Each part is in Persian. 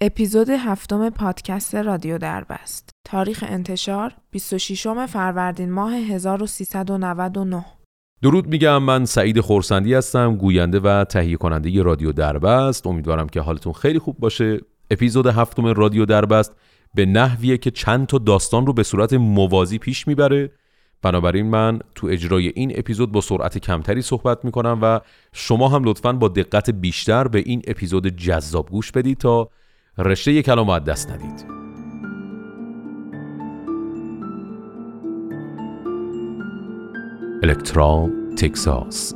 اپیزود هفتم پادکست رادیو دربست. تاریخ انتشار 26 فروردین ماه 1399 درود میگم من سعید خورسندی هستم گوینده و تهیه کننده رادیو دربست. امیدوارم که حالتون خیلی خوب باشه. اپیزود هفتم رادیو دربست به نحویه که چند تا داستان رو به صورت موازی پیش می‌بره. بنابراین من تو اجرای این اپیزود با سرعت کمتری صحبت می‌کنم و شما هم لطفا با دقت بیشتر به این اپیزود جذاب گوش بدید تا رشته کلام دست ندید. الکترا تکساس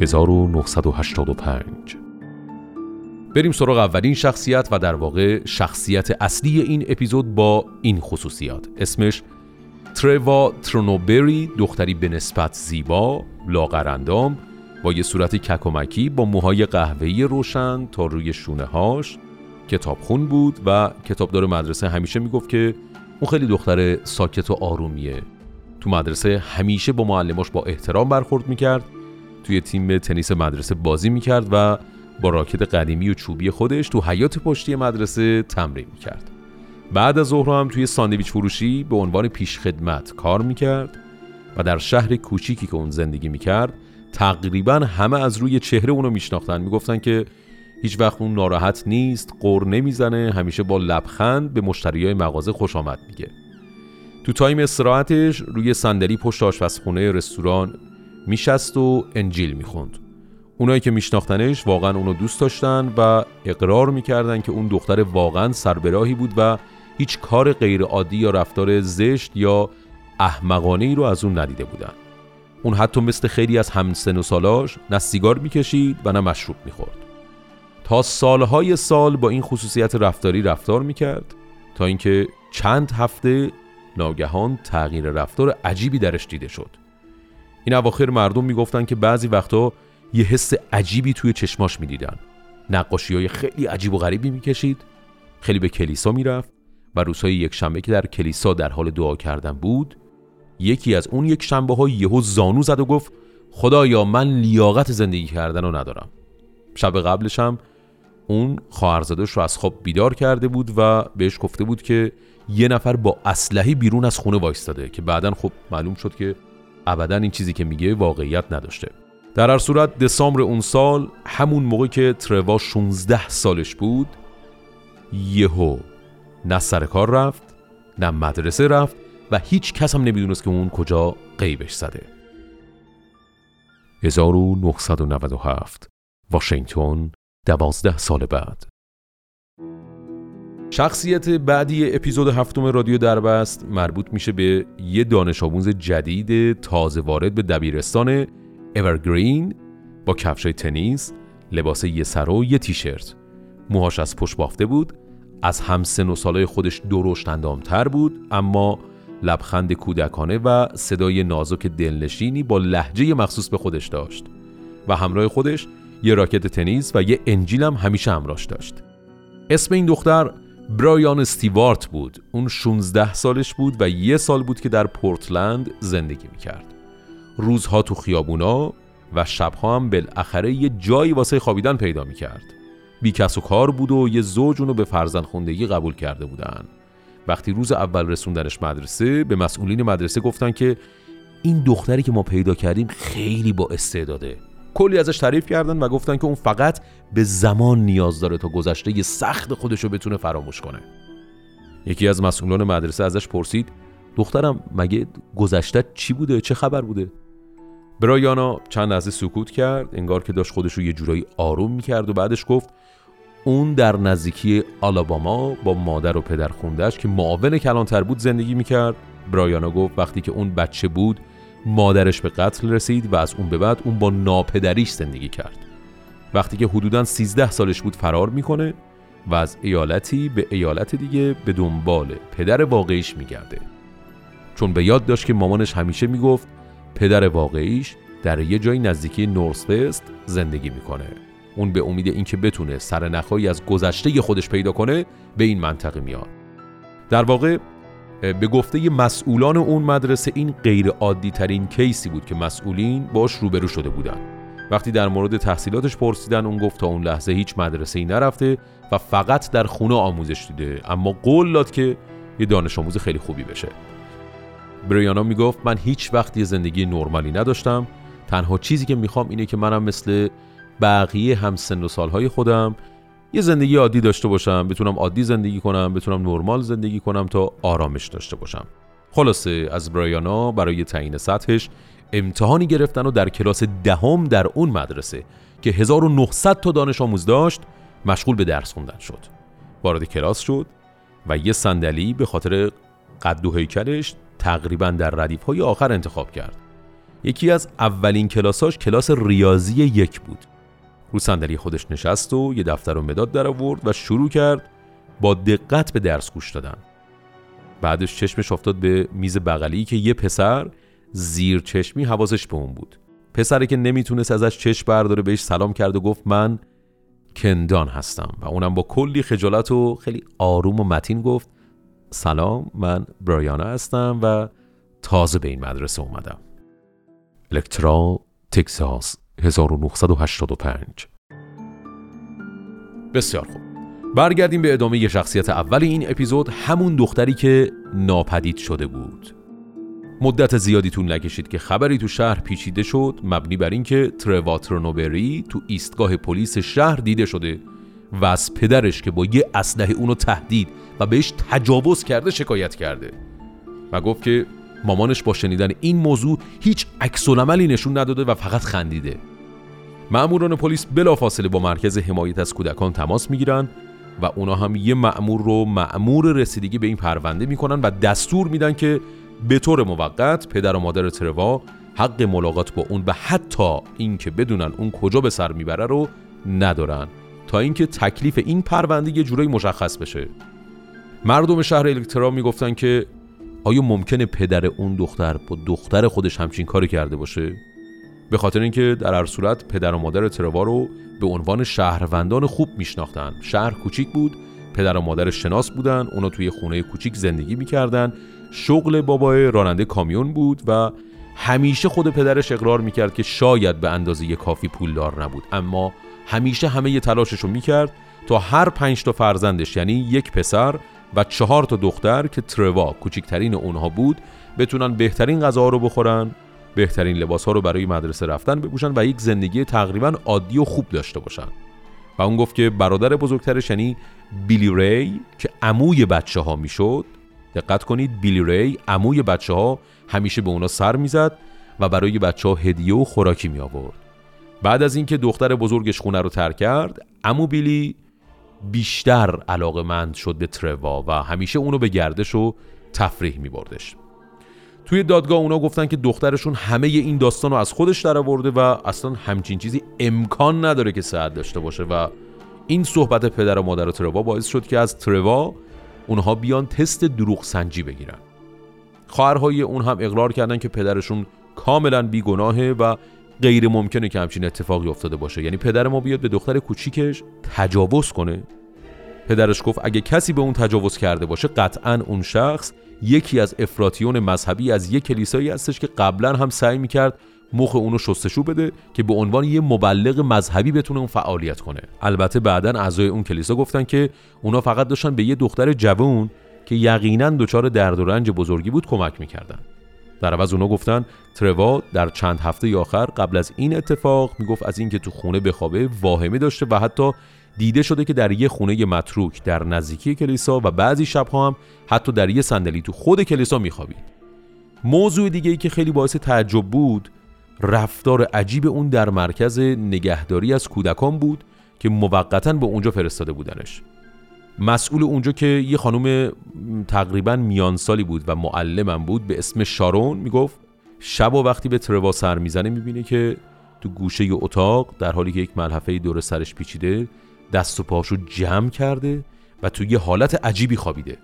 1985 بریم سراغ اولین شخصیت و در واقع شخصیت اصلی این اپیزود با این خصوصیات. اسمش تروا ترونوبری دختری به نسبت زیبا لاغرندام با یه صورت ککمکی با موهای قهوه‌ای روشن تا روی شونه هاش کتابخون بود و کتابدار مدرسه همیشه می‌گفت که اون خیلی دختر ساکت و آرومیه. تو مدرسه همیشه با معلماش با احترام برخورد می‌کرد توی تیم تنیس مدرسه بازی می‌کرد و با راکت قدیمی و چوبی خودش تو حیات پشتی مدرسه تمرین می‌کرد. بعد از ظهر هم توی ساندویچ فروشی به عنوان پیشخدمت کار می‌کرد و در شهر کوچیکی که اون زندگی می‌کرد تقریبا همه از روی چهره اونو میشناختن. می‌گفتن که هیچ وقت اون ناراحت نیست قر نمی‌زنه همیشه با لبخند به مشتریای مغازه خوش آمد میگه. تو تایم استراحتش روی صندلی پشت آشپزخونه رستوران میشست و انجیل می‌خوند. اونایی که میشناختنش واقعا اونو دوست داشتن و اقرار می‌کردن که اون دختر واقعا سربراهی بود و هیچ کار غیر عادی یا رفتار زشت یا احمقانه ای رو از اون ندیده بودن. اون حتی مثل خیلی از همسن و سالاش نه سیگار می‌کشید و نه مشروب می‌خورد. تا سالهای سال با این خصوصیت رفتاری رفتار می‌کرد تا اینکه چند هفته ناگهان تغییر رفتار عجیبی درش دیده شد. این اواخر مردم می‌گفتن که بعضی وقتا یه حس عجیبی توی چشماش می‌دیدن. نقاشی های خیلی عجیب و غریبی می‌کشید. خیلی به کلیسا می‌رفت و روزهای یک شنبه که در کلیسا در حال دعا کردن بود یکی از اون یک شنبه ها یهو زانو زد و گفت خدایا من لیاقت زندگی کردن رو ندارم. شب قبلش اون خواهرزادش رو از خواب بیدار کرده بود و بهش گفته بود که یه نفر با اسلحه بیرون از خونه وایستاده که بعدا خب معلوم شد که ابدا این چیزی که میگه واقعیت نداشته. در هر صورت دسامبر اون سال همون موقع که تروا 16 سالش بود یهو نه سر کار رفت نه مدرسه رفت و هیچ کس هم نمی‌دونست که اون کجا قیبش زده. 1997 واشنگتن دوازده سال بعد. شخصیت بعدی اپیزود هفتم رادیو دربست مربوط میشه به یه دانش آموز جدید تازه وارد به دبیرستان اورگرین با کفشای تنیس لباس یه سر و یه تیشرت. موهاش از پشت بافته بود از همسن و سالای خودش درشت اندامتر بود اما لبخند کودکانه و صدای نازک دلنشینی با لحجه مخصوص به خودش داشت و همراه خودش یه راکت تنیس و یه انجیل هم همیشه همراش داشت. اسم این دختر برایان استیوارت بود. اون 16 سالش بود و یه سال بود که در پورتلند زندگی می‌کرد. روزها تو خیابونا و شبها هم بالاخره یه جایی واسه خوابیدن پیدا می‌کرد. بی کس و کار بود و یه زوج اونو به فرزند خوندگی قبول کرده بودن. وقتی روز اول رسوندنش مدرسه به مسئولین مدرسه گفتن که این دختری که ما پیدا کردیم خیلی با استعداده. کلی ازش تعریف کردن و گفتن که اون فقط به زمان نیاز داره تا گذشته سخت خودشو بتونه فراموش کنه. یکی از مسئولان مدرسه ازش پرسید دخترم مگه گذشته چی بوده؟ چه خبر بوده؟ برایانا چند لحظه سکوت کرد انگار که داشت خودش رو یه جورایی آروم می‌کرد و بعدش گفت اون در نزدیکی آلاباما با مادر و پدر خوندهش که معاون کلانتر بود زندگی می‌کرد. برایانا گفت وقتی که اون بچه بود مادرش به قتل رسید و از اون به بعد اون با ناپدریش زندگی کرد. وقتی که حدودا 13 سالش بود فرار می‌کنه و از ایالتی به ایالت دیگه به دنبال پدر واقعیش میگرده. چون به یاد داشت که مامانش همیشه می‌گفت پدر واقعیش در یه جایی نزدیکی نورس زندگی می‌کنه. اون به امید اینکه بتونه سر نخایی از گذشته خودش پیدا کنه به این منطقه میاد. در واقع به گفته مسئولان اون مدرسه این غیر عادی ترین کیسی بود که مسئولین باش روبرو شده بودن. وقتی در مورد تحصیلاتش پرسیدن اون گفت تا اون لحظه هیچ مدرسه ای نرفته و فقط در خونه آموزش دیده اما قول داد که یه دانش آموز خیلی خوبی بشه. بریانا می‌گفت من هیچ وقت یه زندگی نرمالی نداشتم. تنها چیزی که می‌خوام اینه که منم مثل بقیه هم سن و سالهای خودم یه زندگی عادی داشته باشم بتونم عادی زندگی کنم بتونم نرمال زندگی کنم تا آرامش داشته باشم. خلاصه از برایانا برای تعیین سطحش امتحانی گرفتن و در کلاس دهم در اون مدرسه که 1900 تا دانش آموز داشت مشغول به درس خوندن شد. وارد کلاس شد و یه صندلی به خاطر قد و هیکلش تقریبا در ردیف های آخر انتخاب کرد. یکی از اولین کلاساش کلاس ریاضی یک بود. رو صندلی خودش نشست و یه دفتر و مداد در آورد و شروع کرد با دقت به درس گوش دادن. بعدش چشمش افتاد به میز بغلی که یه پسر زیر چشمی حواسش به اون بود. پسری که نمی‌تونست ازش چشم برداره بهش سلام کرد و گفت من کندان هستم و اونم با کلی خجالت و خیلی آروم و متین گفت سلام من برایانا هستم و تازه به این مدرسه اومدم. الکترا تکساس. 1985 بسیار خوب. برگردیم به ادامه شخصیت اول این اپیزود همون دختری که ناپدید شده بود. مدت زیادی طول نکشید که خبری تو شهر پیچیده شد مبنی بر اینکه ترواترنوبری تو ایستگاه پلیس شهر دیده شده و از پدرش که با یه اسلحه اونو تهدید و بهش تجاوز کرده شکایت کرده و گفت که مامانش با شنیدن این موضوع هیچ عکس نشون نداده و فقط خندیده. مأموران پلیس بلافاصله با مرکز حمایت از کودکان تماس می‌گیرن و اونا هم یه مأمور رو مأمور رسیدگی به این پرونده می‌کنن و دستور میدن که به طور موقت پدر و مادر تروا حق ملاقات با اون و حتی اینکه بدونن اون کجا به سر می‌بره رو ندارن تا اینکه تکلیف این پرونده یه جورایی مشخص بشه. مردم شهر الکترا می‌گفتن که آیا ممکنه پدر اون دختر با دختر خودش همچین کاری کرده باشه؟ به خاطر اینکه در هر صورت پدر و مادر تروا رو به عنوان شهروندان خوب میشناختن. شهر کوچیک بود پدر و مادر شناس بودن اونا توی خونه کوچیک زندگی می‌کردن. شغل بابای راننده کامیون بود و همیشه خود پدرش اقرار می‌کرد که شاید به اندازه کافی پولدار نبود. اما همیشه همه ی تلاشش رو می‌کرد تا هر پنج تا فرزندش یعنی یک پسر و چهار تا دختر که تروا کوچکترین اونها بود بتونن بهترین غذا رو بخورن بهترین لباس ها رو برای مدرسه رفتن بپوشن و یک زندگی تقریبا عادی و خوب داشته باشن. و اون گفت که برادر بزرگترش یعنی بیلی ری که عموی بچه ها می‌شد دقت کنید بیلی ری عموی بچه ها همیشه به اونا سر می‌زد و برای بچه ها هدیه و خوراکی می آورد بعد از اینکه دختر بزرگش خونه رو ترک کرد عمو بیلی بیشتر علاقه مند شد به تروا و همیشه اونو به گردش و تفریح می بردش. توی دادگاه اونا گفتن که دخترشون همه این داستان رو از خودش درآورده و اصلا همچین چیزی امکان نداره که صحت داشته باشه و این صحبت پدر و مادر تروا باعث شد که از تروا اونها بیان تست دروغ سنجی بگیرن خواهرهای اون هم اقرار کردن که پدرشون کاملا بیگناهه و غیر ممکنه که همچین اتفاقی افتاده باشه. یعنی پدر ما بیاد به دختر کوچیکش تجاوز کنه. پدرش گفت اگه کسی به اون تجاوز کرده باشه قطعا اون شخص یکی از افراتیون مذهبی از یک کلیسایی هستش که قبلا هم سعی می‌کرد مخ اونو شستشو بده که به عنوان یه مبلغ مذهبی بتونه اون فعالیت کنه. البته بعدا اعضای اون کلیسا گفتن که اونا فقط داشتن به یه دختر جوون که یقینا دچار درد و رنج بزرگی بود کمک می‌کردن. در عوض اونا گفتن تروا در چند هفته آخر قبل از این اتفاق می‌گفت از اینکه تو خونه بخوابه واهمه داشته و حتی دیده شده که در یه خونه متروک در نزدیکی کلیسا و بعضی شبها هم حتی در یه صندلی تو خود کلیسا میخوابید. موضوع دیگه ای که خیلی باعث تعجب بود رفتار عجیب اون در مرکز نگهداری از کودکان بود که موقتا به اونجا فرستاده بودنش. مسئول اونجا که یه خانم تقریبا میانسالی بود و معلمم بود به اسم شارون می‌گفت شب و وقتی به تروا سر می‌زنه می‌بینه که تو گوشه اتاق در حالی که یک ملحفه دور سرش پیچیده دست و پاشو جمع کرده و تو یه حالت عجیبی خوابیده.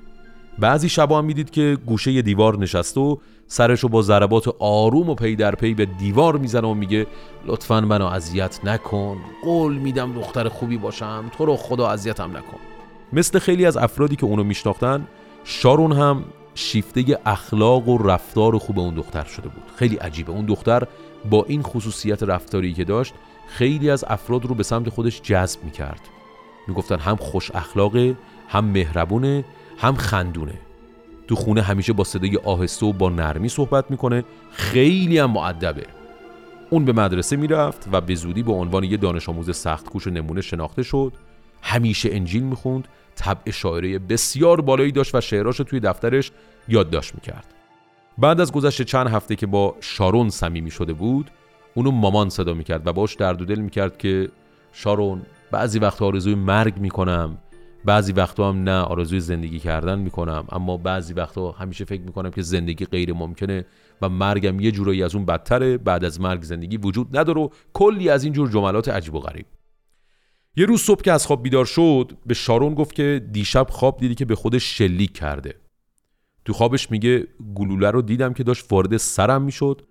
بعضی شبا هم می‌دید که گوشه دیوار نشسته و سرشو با ضربات آروم و پی در پی به دیوار می‌زنه و میگه لطفا منو اذیت نکن قول میدم دختر خوبی باشم تو رو خدا اذیتم نکن. مثل خیلی از افرادی که اونو میشناختن شارون هم شیفته اخلاق و رفتار خوب اون دختر شده بود. خیلی عجیبه. اون دختر با این خصوصیت رفتاری که داشت خیلی از افراد رو به سمت خودش جذب می‌کرد. می‌گفتن هم خوش اخلاقه هم مهربونه هم خندونه. تو خونه همیشه با صدای آهسته و با نرمی صحبت می‌کنه. خیلی هم معدبه اون به مدرسه می‌رفت و به زودی به عنوان یه دانش آموز سخت کوش نمونه شناخته شد. همیشه انجیل می‌خوند. طبع شاعره بسیار بالایی داشت و شعراش توی دفترش یادداشت می‌کرد. بعد از گذشت چند هفته که با شارون صمیمی شده بود اونو مامان صدا می‌کرد و باش درد و دل می‌کرد که شارون بعضی وقت آرزوی مرگ می‌کنم بعضی وقتا هم نه آرزوی زندگی کردن می‌کنم اما بعضی وقتا همیشه فکر می‌کنم که زندگی غیر ممکنه و مرگم یه جورایی از اون بدتره بعد از مرگ زندگی وجود نداره و کلی از این جور جملات عجیب و غریب. یه روز صبح که از خواب بیدار شد به شارون گفت که دیشب خواب دیدی که به خودش شلیک کرده. تو خوابش میگه گلوله رو دیدم که داشت وارد سرم می‌شد.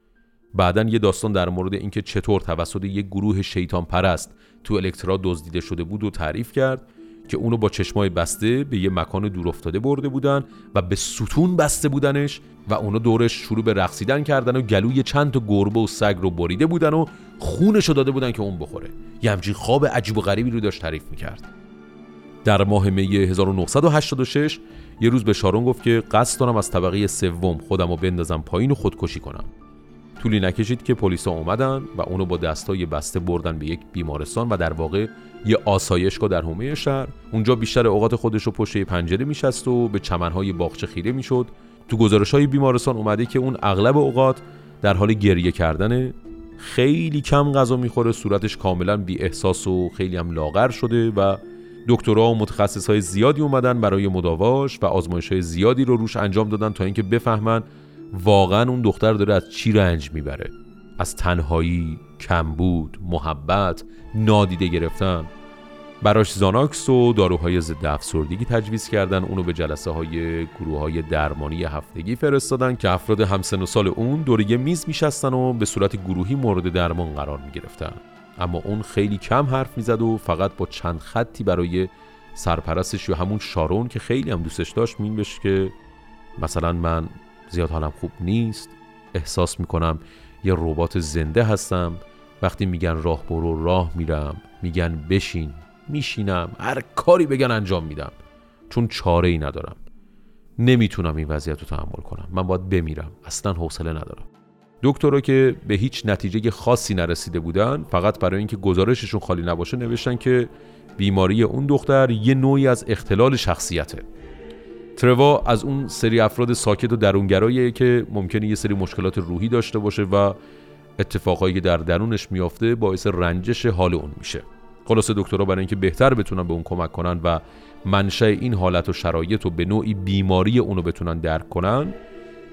بعدا یه داستان در مورد اینکه چطور توسط یک گروه شیطان پرست تو الکترا دزدیده شده بود و تعریف کرد. که اونو با چشمای بسته به یه مکان دور افتاده برده بودن و به ستون بسته بودنش و اونو دورش شروع به رقصیدن کردن و گلوی چند تا گربه و سگ رو بریده بودن و خونش رو داده بودن که اون بخوره. یه همچین خواب عجیب و غریبی رو داشت تعریف می‌کرد. در ماه می 1986 یه روز به شارون گفت که قصد دارم از طبقه سوم خودم رو بندازم پایین و خودکشی کنم. طولی نکشید که پلیسا اومدن و اونو با دستای بسته بردن به یک بیمارستان و در واقع یه آسایشگاه در حومه شهر. اونجا بیشتر اوقات خودش رو پشت پنجره میشست و به چمنهای باغچه خیره می‌شد. تو گزارش های بیمارستان اومده که اون اغلب اوقات در حال گریه کردنه خیلی کم غذا می‌خوره صورتش کاملا بی احساس و خیلی هم لاغر شده و دکترها و متخصص های زیادی اومدن برای مداواش و آزمایش های زیادی رو روش انجام دادن تا اینکه بفهمن واقعا اون دختر داره از چی رنج می‌بره؟ از تنهایی، کمبود، محبت، نادیده گرفتن. براش زاناکس و داروهای ضد افسردگی تجویز کردن اونو به جلسه های گروه های درمانی هفتگی فرستادن که افراد همسن و سال اون دور یه میز میشستن و به صورت گروهی مورد درمان قرار می‌گرفتن. اما اون خیلی کم حرف می‌زد و فقط با چند خطی برای سرپرستش یا همون شارون که خیلی هم دوستش داشت مینوشت که مثلا من زیاد حالم خوب نیست. احساس می‌کنم یه ربات زنده هستم. وقتی میگن راه برو راه میرم. میگن بشین میشینم. هر کاری بگن انجام میدم. چون چاره ای ندارم. نمی‌تونم این وضعیت رو تحمل کنم. من باید بمیرم. اصلا حوصله ندارم. دکترها که به هیچ نتیجه خاصی نرسیده بودن فقط برای اینکه گزارششون خالی نباشه نوشتن که بیماری اون دختر یه نوعی از اختلال شخصیته. تروا از اون سری افراد ساکت و درونگراییه که ممکنه یه سری مشکلات روحی داشته باشه و اتفاقایی که در درونش میافته باعث رنجش حال اون میشه. خلاصه دکترها برای اینکه بهتر بتونن به اون کمک کنن و منشأ این حالت و شرایط و به نوعی بیماری اونو بتونن درک کنن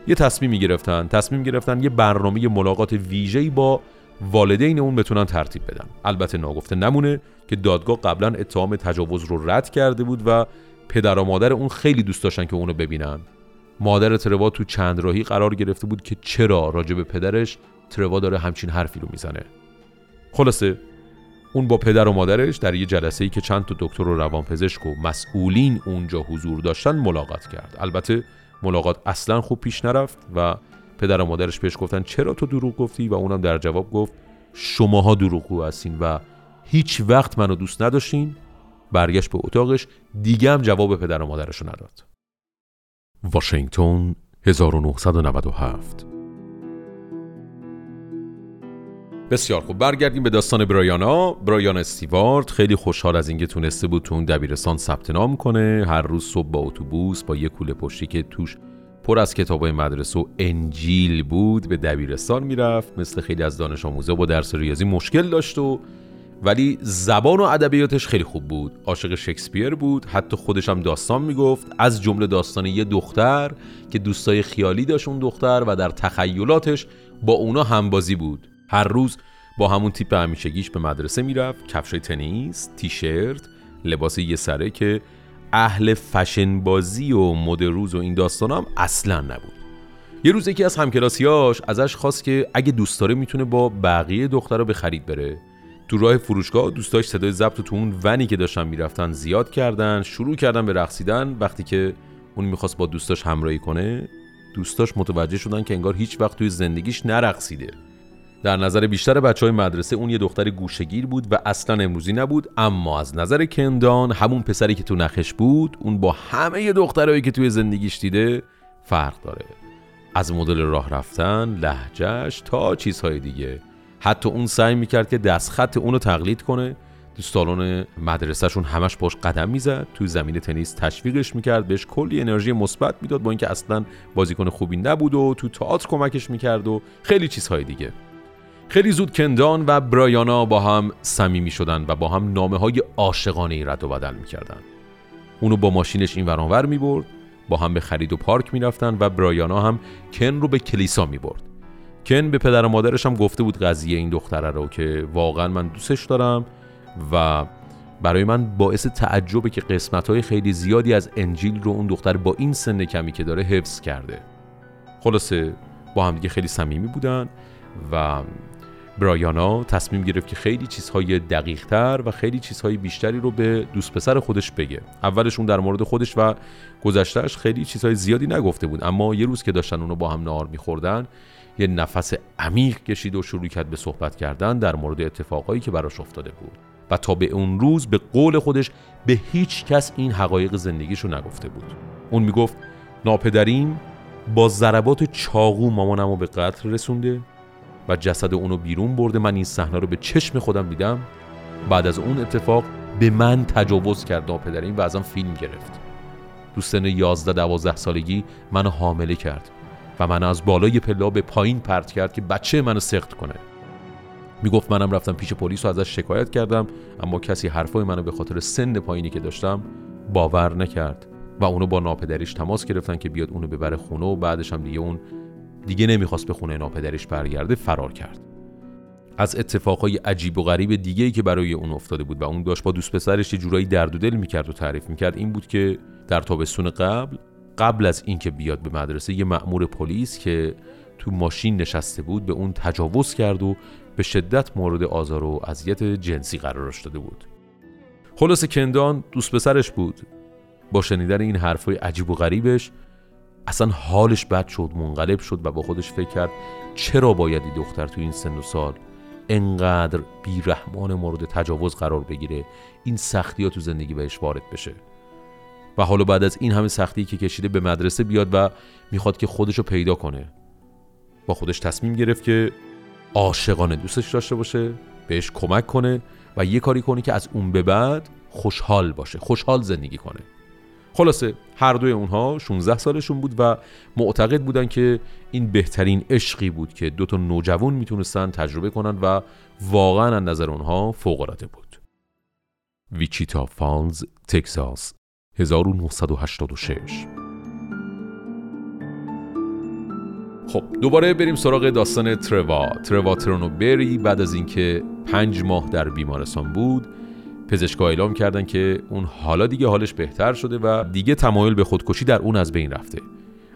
یه تصمیم گرفتن. تصمیم گرفتن یه برنامه ملاقات ویژه‌ای با والدین اون بتونن ترتیب بدن. البته ناگفته نمونه که دادگاه قبلا اتهام تجاوز رو رد کرده بود و پدر و مادر اون خیلی دوست داشتن که اونو ببینن. مادر تروا تو چند راهی قرار گرفته بود که چرا راجع به پدرش تروا داره همچین حرفی رو می‌زنه. خلاصه اون با پدر و مادرش در یه جلسه ای که چند تا دکتر و روانپزشک و مسئولین اونجا حضور داشتن ملاقات کرد. البته ملاقات اصلا خوب پیش نرفت و پدر و مادرش بهش گفتن چرا تو دروغ گفتی؟ و اونم در جواب گفت شماها دروغگو هستین و هیچ وقت منو دوست نداشتین. برگشت به اتاقش دیگه هم جواب پدر و مادرش رو نداد. واشنگتن 1997 بسیار خوب برگردیم به داستان برایانا. برایان استیوارد خیلی خوشحال از اینکه تونسته بود تو اون دبیرستان ثبت نام کنه. هر روز صبح با اتوبوس با یه کوله پشتی که توش پر از کتابای مدرسه و انجیل بود به دبیرستان می‌رفت. مثل خیلی از دانش آموزا با درس ریاضی مشکل داشت و ولی زبان و ادبیاتش خیلی خوب بود. عاشق شکسپیر بود. حتی خودش هم داستان می‌گفت. از جمله داستان یه دختر که دوستای خیالی داشت اون دختر و در تخیلاتش با اونا همبازی بود. هر روز با همون تیپ همیشگیش به مدرسه می‌رفت. کفش تنیس تیشرت لباس یه سره که اهل فشن بازی و مد روز و این داستان هم اصلا نبود. یه روز یکی از همکلاسیاش ازش خواست که اگه دوست داره می‌تونه با بقیه دخترها به خرید بره. تو راه فروشگاه دوستاش صدای ضبط تو اون ونی که داشتن می‌رفتن زیاد کردن شروع کردن به رقصیدن. وقتی که اون می‌خواست با دوستاش همراهی کنه دوستاش متوجه شدن که انگار هیچ وقت توی زندگیش نرقصیده. در نظر بیشتر بچه های مدرسه اون یه دختر گوشگیر بود و اصلا امروزی نبود. اما از نظر کندان همون پسری که تو نخش بود اون با همه دخترهایی که توی زندگیش دیده فرق داره. از مدل راه رفتن، لحجهش تا چیزهای دیگه. حتی اون سعی می‌کرد که دستخط اونو تقلید کنه. تو سالن مدرسهشون همش باش قدم می‌زد. توی زمین تنیس تشویقش می‌کرد. بهش کلی انرژی مثبت می‌داد با اینکه اصلا بازیکن خوبی نبود و تو تئاتر کمکش می‌کرد و خیلی چیزهای دیگه. خیلی زود کندان و برایانا با هم صمیمی شدن و با هم نامه های عاشقانه ای رد و بدل می‌کردن. اونو با ماشینش این ورانور می‌برد. با هم به خرید و پارک می‌رفتن و برایانا هم کن رو به کلیسا می‌برد. کن به پدر و مادرش هم گفته بود قضیه این دختره رو که واقعا من دوستش دارم و برای من باعث تعجبه که قسمت های خیلی زیادی از انجیل رو اون دختر با این سن کمی که داره حفظ کرده. خلاصه با هم دیگه خیلی صمیمی بودن و برایانا تصمیم گرفت که خیلی چیزهای دقیق تر و خیلی چیزهای بیشتری رو به دوست پسر خودش بگه. اولش اون در مورد خودش و گذشتهش خیلی چیزهای زیادی نگفته بود اما یه روز که داشتن اونو با هم نهار میخوردن یه نفس عمیق کشید و شروع کرد به صحبت کردن در مورد اتفاقایی که براش افتاده بود. و تا به اون روز به قول خودش به هیچ کس این حقایق زندگیشو نگفته بود. اون می‌گفت ناپدریم با ضربات چاقو مامانم به قتل رسونده و جسد اونو بیرون برده. من این صحنه رو به چشم خودم دیدم. بعد از اون اتفاق به من تجاوز کرد ناپدریم و ازم فیلم گرفت. تو سن 11 12 سالگی منو حامله کرد. و من از بالای پلا به پایین پرت کرد که بچه منو سخت کنه. می‌گفت منم رفتم پیش پلیس و ازش شکایت کردم اما کسی حرفای منو به خاطر سن پایینی که داشتم باور نکرد و اونو با ناپدریش تماس گرفتن که بیاد اونو ببره خونه و بعدش هم دیگه اون دیگه نمی‌خواست به خونه ناپدریش برگرده فرار کرد. از اتفاقای عجیب و غریب دیگه ای که برای اون افتاده بود و اون داشت با دوست پسرش یه جورایی درد و دل می‌کرد و تعریف می‌کرد این بود که در تابستون قبل قبل از اینکه بیاد به مدرسه یه مأمور پلیس که تو ماشین نشسته بود به اون تجاوز کرد و به شدت مورد آزار و اذیت جنسی قرارش داده بود. خلاص کندان دوست پسرش بود. با شنیدن این حرفای عجیب و غریبش اصلا حالش بد شد منقلب شد و با خودش فکر کرد چرا باید این دختر تو این سن و سال انقدر بیرحمان مورد تجاوز قرار بگیره این سختی ها تو زندگی بهش وارد بشه. و حالا بعد از این همه سختی که کشیده به مدرسه بیاد و می‌خواد که خودشو پیدا کنه. با خودش تصمیم گرفت که عاشقانه دوستش داشته باشه بهش کمک کنه و یه کاری کنه که از اون به بعد خوشحال باشه خوشحال زندگی کنه. خلاصه هر دوی اونها 16 سالشون بود و معتقد بودن که این بهترین عشقی بود که دو تا نوجوان می‌تونستن تجربه کنن و واقعا از نظر اونها فوق بود. ویچیتا فالز تکساس 1986 خب دوباره بریم سراغ داستان تروا. تروا ترونوبری بعد از اینکه پنج ماه در بیمارستان بود پزشکا اعلام کردن که اون حالا دیگه حالش بهتر شده و دیگه تمایل به خودکشی در اون از بین رفته.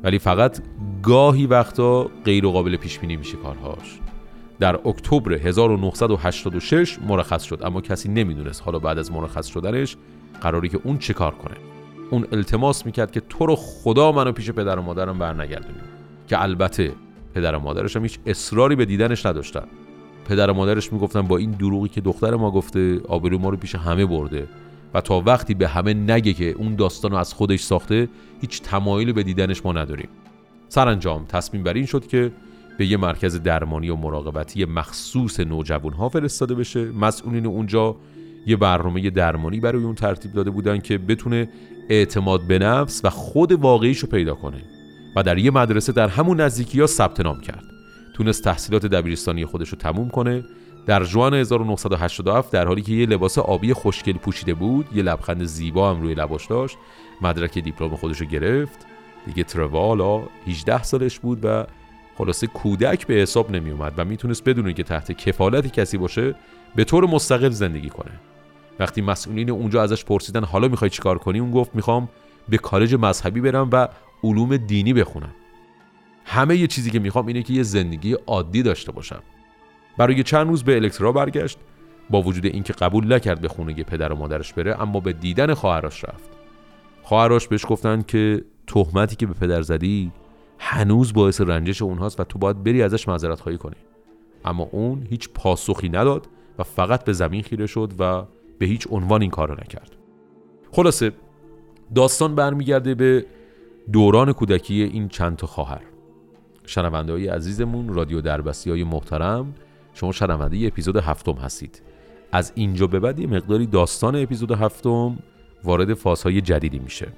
ولی فقط گاهی وقتا غیر قابل پیش بینی میشه کارهاش. در اکتبر 1986 مرخص شد اما کسی نمی‌دونست حالا بعد از مرخص شدنش قراری که اون چه کار کنه. اون التماس می‌کرد که تو رو خدا منو پیش پدر و مادرم برنگردونیم. که البته پدر و مادرش هم هیچ اصراری به دیدنش نداشتن. پدر و مادرش می‌گفتن با این دروغی که دختر ما گفته آبرو ما رو پیش همه برده و تا وقتی به همه نگه که اون داستان رو از خودش ساخته هیچ تمایلی به دیدنش ما نداریم. سرانجام تصمیم بر این شد که به یه مرکز درمانی و مراقبتی مخصوص نوجوان ها فرستاده بشه. مسئولین اونجا یه برنامه درمانی برای اون ترتیب داده بودن که بتونه اعتماد به نفس و خود واقعیشو پیدا کنه و در یه مدرسه در همون نزدیکی ها ثبت نام کرد. تونست تحصیلات دبیرستانی خودش رو تموم کنه. در جوان 1987 در حالی که یه لباس آبی خوشگل پوشیده بود یه لبخند زیبا هم روی لباش داشت مدرک دیپلم خودش رو گرفت. دیگه تروالا 18 سالش بود و خلاصه کودک به حساب نمی اومد و می‌تونست بدونه که تحت کفالت کسی باشه به طور مستقل زندگی کنه. وقتی مسئولین اونجا ازش پرسیدن حالا می‌خوای چیکار کنی؟ اون گفت می‌خوام به کالج مذهبی برم و علوم دینی بخونم. همه یه چیزی که می‌خوام اینه که یه زندگی عادی داشته باشم. برای چند روز به الکترا برگشت با وجود اینکه قبول نکرد به خونه پدر و مادرش بره اما به دیدن خواهرش رفت. خواهرش بهش گفتن که تهمتی که به پدر زدی هنوز باعث رنجش اونهاست و تو باید بری ازش معذرت خواهی کنی. اما اون هیچ پاسخی نداد و فقط به زمین خیره شد و به هیچ عنوان این کار را نکرد. خلاصه داستان برمیگرده به دوران کودکی این چند تا خواهر. شنونده های عزیزمون رادیو دربستی های محترم شما شنونده اپیزود هفتم هستید. از اینجا به بعد یه مقداری داستان اپیزود هفتم وارد فازهای جدیدی میشه.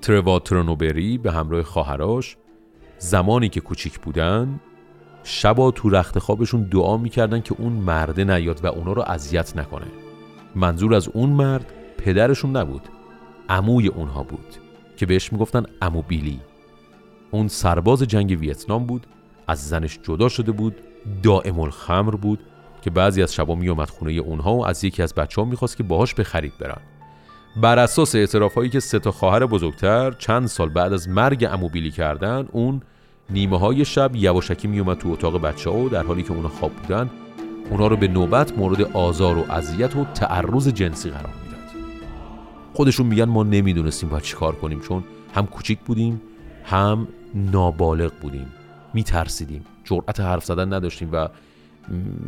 تروا ترونوبری به همراه خواهراش زمانی که کوچیک بودن شبا تو رخت خوابشون دعا می‌کردن که اون مرده نیاد و اونا رو اذیت نکنه. منظور از اون مرد پدرشون نبود. عموی اونها بود که بهش می‌گفتن عمو بیلی. اون سرباز جنگ ویتنام بود از زنش جدا شده بود دائم الخمر بود که بعضی از شبا میومد خونه اونها و از یکی از بچه ها می‌خواست که باهاش به خرید برن. بر اساس اعتراف هایی که سه تا خواهر بزرگتر چند سال بعد از مرگ بیلی کردن اون نیمه های شب یواشکی میومد تو اتاق بچه ها و در حالی که اونا خواب بودن اونا رو به نوبت مورد آزار و اذیت و تعرض جنسی قرار می‌داد. خودشون میگن ما نمی‌دونستیم باید چی کار کنیم چون هم کوچیک بودیم هم نابالغ بودیم. میترسیدیم. جرأت حرف زدن نداشتیم و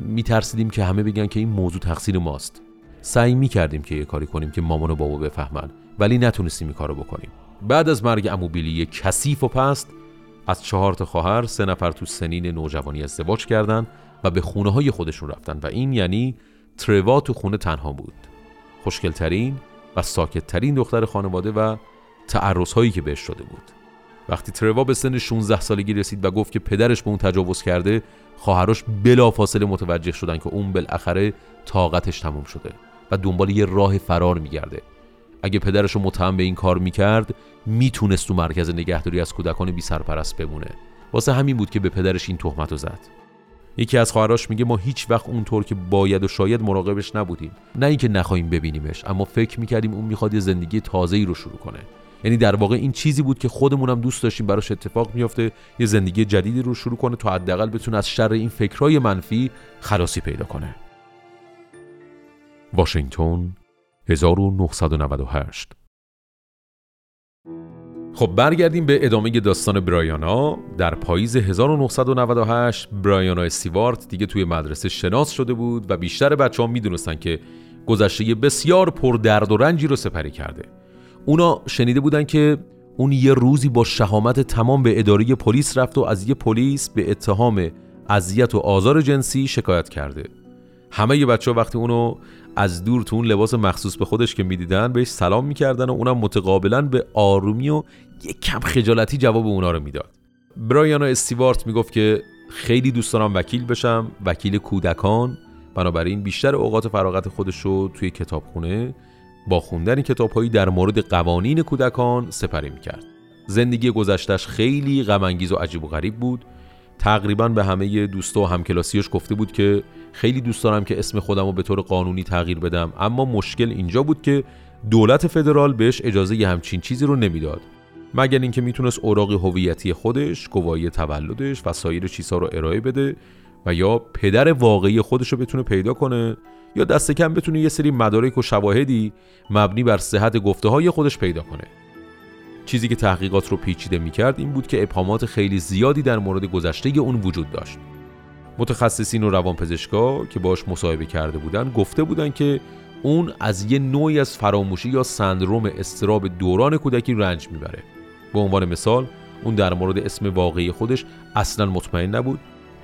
میترسیدیم که همه بگن که این موضوع تقصیر ماست. سعی می‌کردیم که یه کاری کنیم که مامان و بابا بفهمن ولی نتونستیم این کارو بکنیم. بعد از مرگ اموبیلی کثیف و پست از چهار تا خواهر سه نفر تو سنین نوجوانی ازدواج کردند و به خونه های خودشون رفتن و این یعنی تروا تو خونه تنها بود. خوشگلترین و ساکتترین دختر خانواده و تعرض هایی که بهش شده بود. وقتی تروا به سن 16 سالگی رسید و گفت که پدرش به اون تجاوز کرده خواهرش بلافاصله متوجه شدن که اون بالاخره طاقتش تموم شده و دنبال یه راه فرار میگرده. اگه پدرش رو متهم به این کار می‌کرد می‌تونست تو مرکز نگهداری از کودکان بی سرپرست بمونه. واسه همین بود که به پدرش این تهمت رو زد. یکی از خواهراش میگه ما هیچ وقت اونطور که باید و شاید مراقبش نبودیم. نه اینکه نخواهیم ببینیمش اما فکر می‌کردیم اون می‌خواد یه زندگی تازه‌ای رو شروع کنه. یعنی در واقع این چیزی بود که خودمونم دوست داشتیم براش اتفاق میافته یه زندگی جدیدی رو شروع کنه تا حداقل بتونه از شر این فکرهای منفی خلاصی پیدا کنه. واشنگتن 1998 خب برگردیم به ادامه داستان برایانا. در پاییز 1998 برایانا استیوارت دیگه توی مدرسه شناس شده بود و بیشتر بچه ها می‌دونستن که گذشته بسیار پر درد و رنجی رو سپری کرده. اونا شنیده بودن که اون یه روزی با شهامت تمام به اداره پلیس رفت و از یه پلیس به اتهام اذیت و آزار جنسی شکایت کرده. همه یه بچه ها وقتی اونو از دور تو اون لباس مخصوص به خودش که می‌دیدن بهش سلام می‌کردن و اونم متقابلا به آرومی و یک کم خجالتی جواب اونا رو می‌داد. برایانا استیوارت می‌گفت که خیلی دوست دارم وکیل بشم وکیل کودکان. بنابراین بیشتر اوقات فراغت خودش رو توی کتابخونه با خوندن کتابهایی در مورد قوانین کودکان سپری می‌کرد. زندگی گذشتش خیلی غمانگیز و عجیب و غریب بود. تقریبا به همه دوستا و همکلاسیش گفته بود که خیلی دوست دارم که اسم خودم رو به طور قانونی تغییر بدم اما مشکل اینجا بود که دولت فدرال بهش اجازه ی همچین چیزی رو نمی‌داد. مگر اینکه می‌تونست اوراق هویتی خودش، گواهی تولدش و سایر چیزها رو ارائه بده و یا پدر واقعی خودش رو بتونه پیدا کنه یا دست کم بتونه یه سری مدارک و شواهدی مبنی بر صحت گفته های خودش پیدا کنه. چیزی که تحقیقات رو پیچیده می‌کرد این بود که ابهامات خیلی زیادی در مورد گذشته اون وجود داشت. متخصصین و روانپزشکا که باش مصاحبه کرده بودن گفته بودن که اون از یه نوعی از فراموشی یا سندروم استراب دوران کودکی رنج می‌بره. به عنوان مثال اون در مورد اسم واقعی خودش اصلا مطمئن نبود.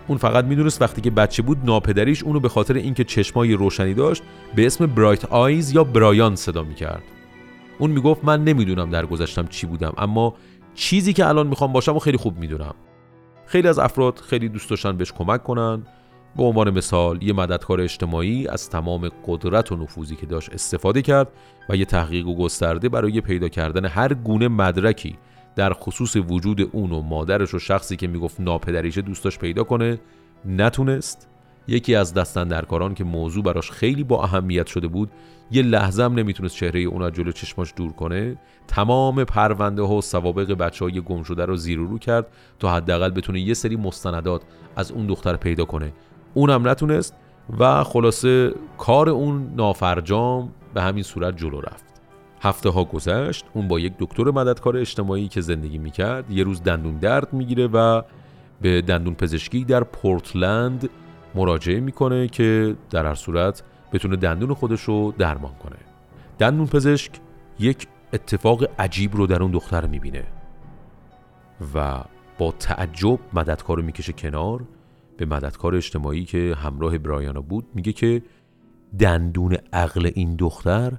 اون فقط می‌دونست وقتی که بچه بود ناپدریش اونو به خاطر اینکه چشمای روشنی داشت به اسم برایت آیز یا برایان صدا می‌کرد. اون می‌گفت من نمی‌دونم در گذشتم چی بودم اما چیزی که الان می‌خوام باشم و خیلی خوب می‌دونم. خیلی از افراد خیلی دوست داشتن بهش کمک کنن. به عنوان مثال یه مددکار اجتماعی از تمام قدرت و نفوذی که داشت استفاده کرد و یه تحقیق و گسترده برای پیدا کردن هر گونه مدرکی در خصوص وجود اون و مادرش و شخصی که می‌گفت ناپدریشه دوست داشت پیدا کنه نتونست. یکی از دستندرکاران که موضوع براش خیلی با اهمیت شده بود یه لحظه هم نمی‌تونست چهره اون از جلو چشماش دور کنه. تمام پرونده ها و سوابق بچه های گم شده رو زیر رو کرد تا حداقل بتونه یه سری مستندات از اون دختر پیدا کنه. اونم نتونست و خلاصه کار اون نافرجام به همین صورت جلو رفت. هفته ها گذشت اون با یک دکتر مددکار اجتماعی که زندگی می‌کرد یه روز دندون درد می‌گیره و به دندون پزشکی در پورتلند مراجعه می‌کنه که در هر صورت بتونه دندون خودش رو درمان کنه. دندون پزشک یک اتفاق عجیب رو در اون دختر می‌بینه و با تعجب مددکار رو می‌کشه کنار. به مددکار اجتماعی که همراه برایانا بود میگه که دندون عقل این دختر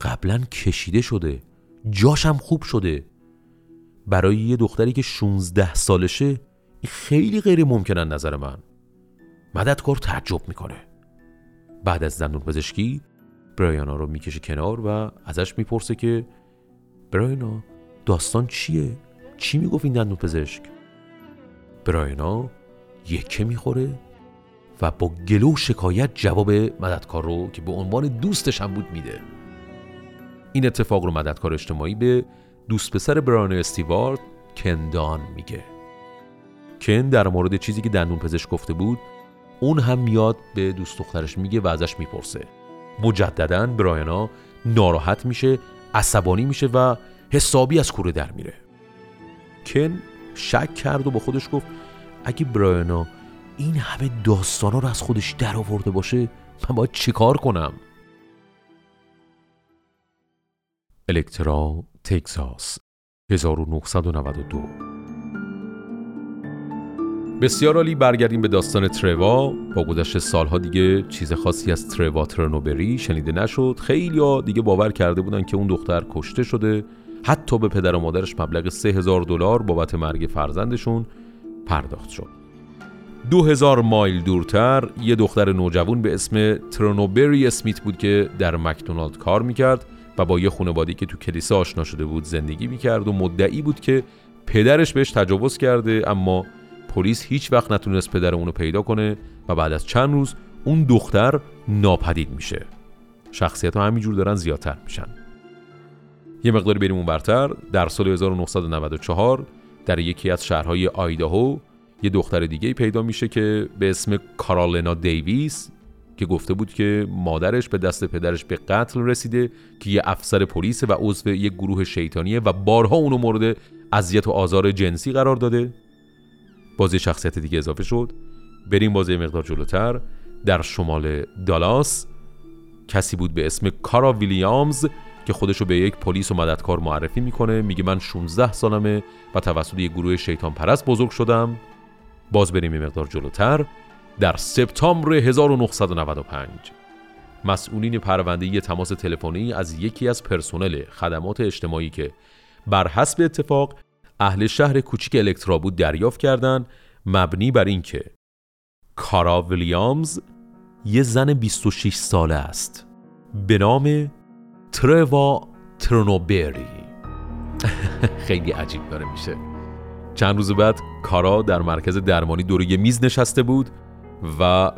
قبلا کشیده شده. جاشم خوب شده. برای یه دختری که 16 سالشه خیلی غیر ممکنن نظر من. مددکار تعجب می‌کنه. بعد از دندون پزشکی برایانا رو می‌کشه کنار و ازش می‌پرسه که برایانا داستان چیه؟ چی می‌گفت این دندون پزشک؟ برایانا یکه می‌خوره و با گلو شکایت جواب مددکار رو که به عنوان دوستش هم بود میده این اتفاق رو مددکار اجتماعی به دوست پسر برایانا استیوارد کندان میگه کن در مورد چیزی که دندون پزشک گفته بود اون هم میاد به دوست دخترش میگه و ازش می‌پرسه. مجددا برایانا ناراحت میشه عصبانی میشه و حسابی از کوره در میره. کن شک کرد و با خودش گفت اگه برایانا این همه داستانا رو از خودش در آورده باشه من باید چیکار کنم؟ الکترا تگزاس 1992 بسیار عالی برگردیم به داستان تروا. با گذشت سالها دیگه چیز خاصی از تروا ترنوبری شنیده نشد. خیلی ها دیگه باور کرده بودن که اون دختر کشته شده. حتی به پدر و مادرش مبلغ 3000 دلار بابت مرگ فرزندشون پرداخت شد. 2000 مایل دورتر یه دختر نوجوان به اسم ترنوبری اسمیت بود که در مکدونالد کار می‌کرد و با یه خانواده‌ای که تو کلیسا آشنا شده بود زندگی می‌کرد و مدعی بود که پدرش بهش تجاوز کرده اما پلیس هیچ وقت نتونست پدر اونو پیدا کنه و بعد از چند روز اون دختر ناپدید میشه. شخصیت ها همینجور دارن زیادتر میشن. یه مقداری بریم اون برتر در سال 1994 در یکی از شهرهای آیداهو یه دختر دیگه پیدا میشه که به اسم کارالنا دیویس که گفته بود که مادرش به دست پدرش به قتل رسیده که یه افسر پلیس و عضو یک گروه شیطانیه و بارها اونو مورد اذیت و آزار جنسی قرار داده. بازی شخصیت دیگه اضافه شد. بریم بازی مقدار جلوتر. در شمال دالاس کسی بود به اسم کارا ویلیامز که خودشو به یک پلیس و مددکار معرفی می‌کنه. میگه من 16 سالمه و توسط یک گروه شیطان پرست بزرگ شدم. باز بریم یه مقدار جلوتر. در سپتامبر 1995 مسئولین پرونده تماس تلفنی از یکی از پرسنل خدمات اجتماعی که بر حسب اتفاق اهل شهر کوچیک الکترا بود دریافت کردند مبنی بر اینکه کارا ویلیامز یه زن 26 ساله است. به نام تروا ترنوبری. خیلی عجیب داره میشه. چند روز بعد کارا در مرکز درمانی دور یه میز نشسته بود و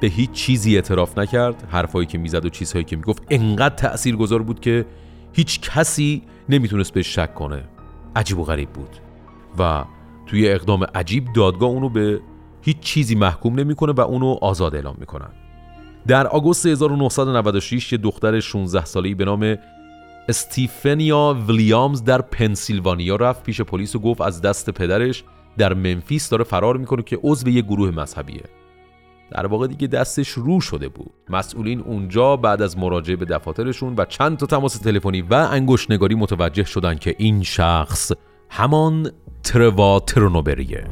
به هیچ چیزی اعتراف نکرد. حرفایی که می‌زد و چیزهایی که می‌گفت انقدر تأثیر گذار بود که هیچ کسی نمی‌تونست بهش شک کنه. عجیب و غریب بود. و توی اقدام عجیب دادگاه اونو به هیچ چیزی محکوم نمی‌کنه و اونو آزاد اعلام می‌کنن. در آگوست 1996 یه دختر 16 ساله‌ای به نام استیفنیا ویلیامز در پنسیلوانیا رفت پیش پلیس و گفت از دست پدرش در منفیس داره فرار می‌کنه که عضو یه گروه مذهبیه. در واقع دیگه دستش رو شده بود. مسئولین اونجا بعد از مراجعه به دفاترشون و چند تا تماس تلفنی و انگشت نگاری متوجه شدن که این شخص همان تروا ترونوبریه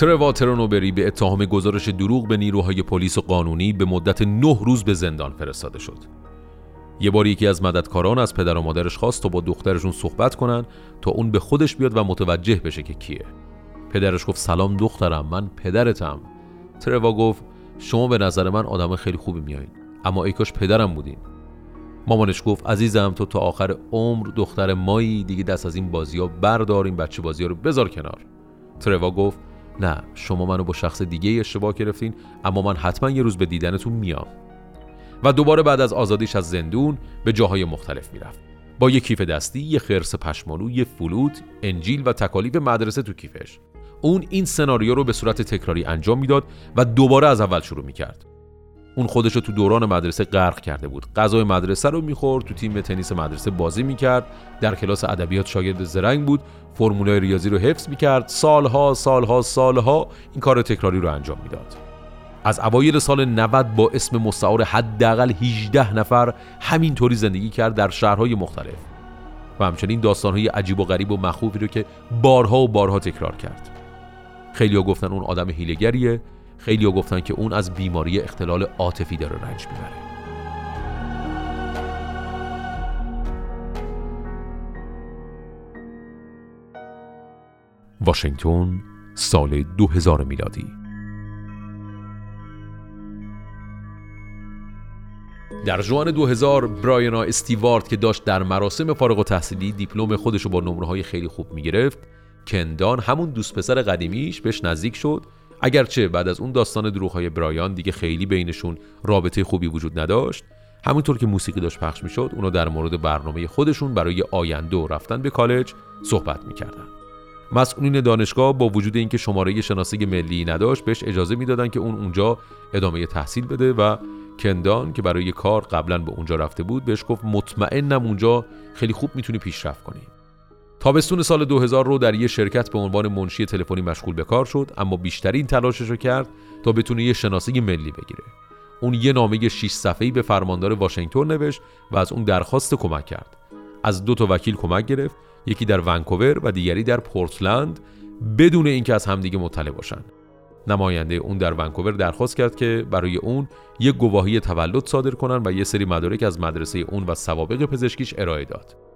تروا ترونوبری به اتهام گزارش دروغ به نیروهای پلیس و قانونی به مدت نه روز به زندان فرستاده شد. یه بار یکی از مددکاران از پدر و مادرش خواست تا با دخترشون صحبت کنن تا اون به خودش بیاد و متوجه بشه که کیه. پدرش گفت سلام دخترم من پدرتم. تروا گفت شما به نظر من آدم خیلی خوبی میایین اما ای کاش پدرم بودین. مامانش گفت عزیزم تو تا آخر عمر دختر مایی دیگه دست از این بازی ها بردار بچه بازی رو بذار کنار. تروا گفت نه شما منو با شخص دیگه اشتباه گرفتین اما من حتما یه روز به دیدنتون میام و دوباره بعد از آزادیش از زندون به جاهای مختلف می‌رفت با یه کیف دستی، یه خرس پشمالو، یه فلوت، انجیل و تکالیف مدرسه تو کیفش. اون این سناریو رو به صورت تکراری انجام می‌داد و دوباره از اول شروع می‌کرد. اون خودش رو تو دوران مدرسه غرق کرده بود. غذای مدرسه رو می‌خورد، تو تیم تنیس مدرسه بازی می‌کرد، در کلاس ادبیات شاگرد زرنگ بود، فرمولای ریاضی رو حفظ می‌کرد، سالها سالها سالها این کار تکراری رو انجام می‌داد. از اوایل سال 90 با اسم مستعار حداقل 18 نفر همینطوری زندگی کرد در شهرهای مختلف. و همچنین داستانهای عجیب و غریب و مخوفی رو که بارها و بارها تکرار کرد. خیلی ها گفتن اون آدم هیلگریه خیلی ها گفتن که اون از بیماری اختلال عاطفی داره رنج می‌بره. واشنگتن سال 2000 میلادی. در جوان 2000 برایانا استیوارد که داشت در مراسم فارغ و تحصیلی دیپلم خودش رو با نمره های خیلی خوب می‌گرفت کندان همون دوست پسر قدیمیش بهش نزدیک شد اگرچه بعد از اون داستان دروغ های برایان دیگه خیلی بینشون رابطه خوبی وجود نداشت همونطور که موسیقی داشت پخش می‌شد اونو در مورد برنامه خودشون برای آینده و رفتن به کالج صحبت می‌کردن. مسئولین دانشگاه با وجود اینکه شماره شناسه ملی نداشت بهش اجازه می‌دادن که اون اونجا ادامه تحصیل بده و کندان که برای کار قبلا به اونجا رفته بود بهش گفت مطمئنم اونجا خیلی خوب می‌تونی پیشرفت کنی. تابستون سال 2000 رو در یه شرکت به عنوان منشی تلفنی مشغول به کار شد اما بیشترین تلاشش رو کرد تا بتونه یه شناسه ملی بگیره. اون یه نامه 6 صفحه‌ای به فرماندار واشنگتن نوشت و از اون درخواست کمک کرد. از دو تا وکیل کمک گرفت یکی در ونکوور و دیگری در پورتلند بدون اینکه از همدیگه مطلع باشن. نماینده اون در ونکوور درخواست کرد که برای اون یک گواهی تولد صادر کنن و یه سری مدارک از مدرسه اون و سوابق پزشکیش ارائه داد.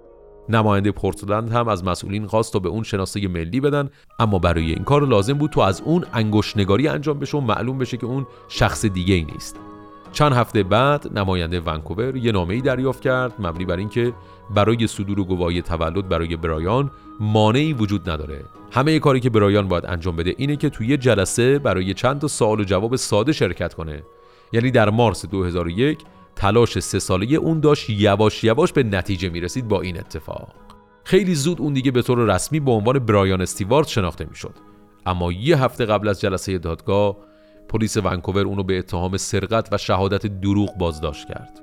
نماینده پورتلند هم از مسئولین خواست تا به اون شناسه ملی بدن اما برای این کار لازم بود تو از اون انگشت نگاری انجام بشه و معلوم بشه که اون شخص دیگه ای نیست. چند هفته بعد نماینده ونکوور یه نامه‌ای دریافت کرد مبنی بر اینکه برای صدور گواهی تولد برای برایان مانعی وجود نداره همه کاری که برایان باید انجام بده اینه که توی جلسه برای چند تا سوال و جواب ساده شرکت کنه یعنی در مارس 2001 تلاش سه ساله اون داشت یواش یواش به نتیجه می‌رسید با این اتفاق. خیلی زود اون دیگه به طور رسمی به عنوان برایان استیوارد شناخته می‌شد. اما یه هفته قبل از جلسه دادگاه پلیس ونکوور اونو به اتهام سرقت و شهادت دروغ بازداشت کرد.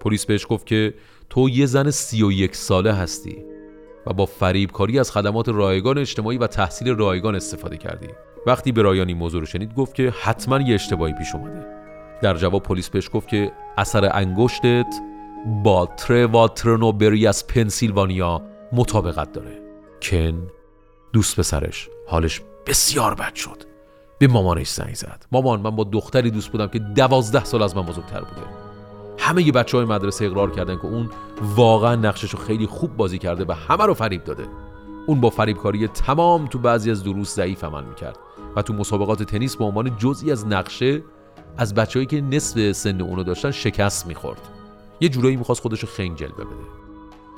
پلیس بهش گفت که تو یه زن سی و یک ساله هستی و با فریبکاری از خدمات رایگان اجتماعی و تحصیل رایگان استفاده کردی. وقتی برایان این موضوع رو شنید گفت که حتما یه اشتباهی پیش اومده. در جواب پلیس بهش گفت که اثر انگشتت با تروا ترنوبری از پنسیلوانیا مطابقت داره. کن دوست پسرش حالش بسیار بد شد. به مامانش زنگ زد. مامان من با دختری دوست بودم که دوازده سال از من بزرگتر بوده. همه بچه های مدرسه اقرار کردن که اون واقعا نقشش رو خیلی خوب بازی کرده و همه رو فریب داده. اون با فریبکاری تمام تو بعضی از دروس ضعیف عمل می‌کرد و تو مسابقات تنیس به عنوان جزئی از نقشه از بچههایی که نصف سن اونو داشتن شکست می‌خورد. یه جورایی می‌خواست خودش رو خنگ جلوه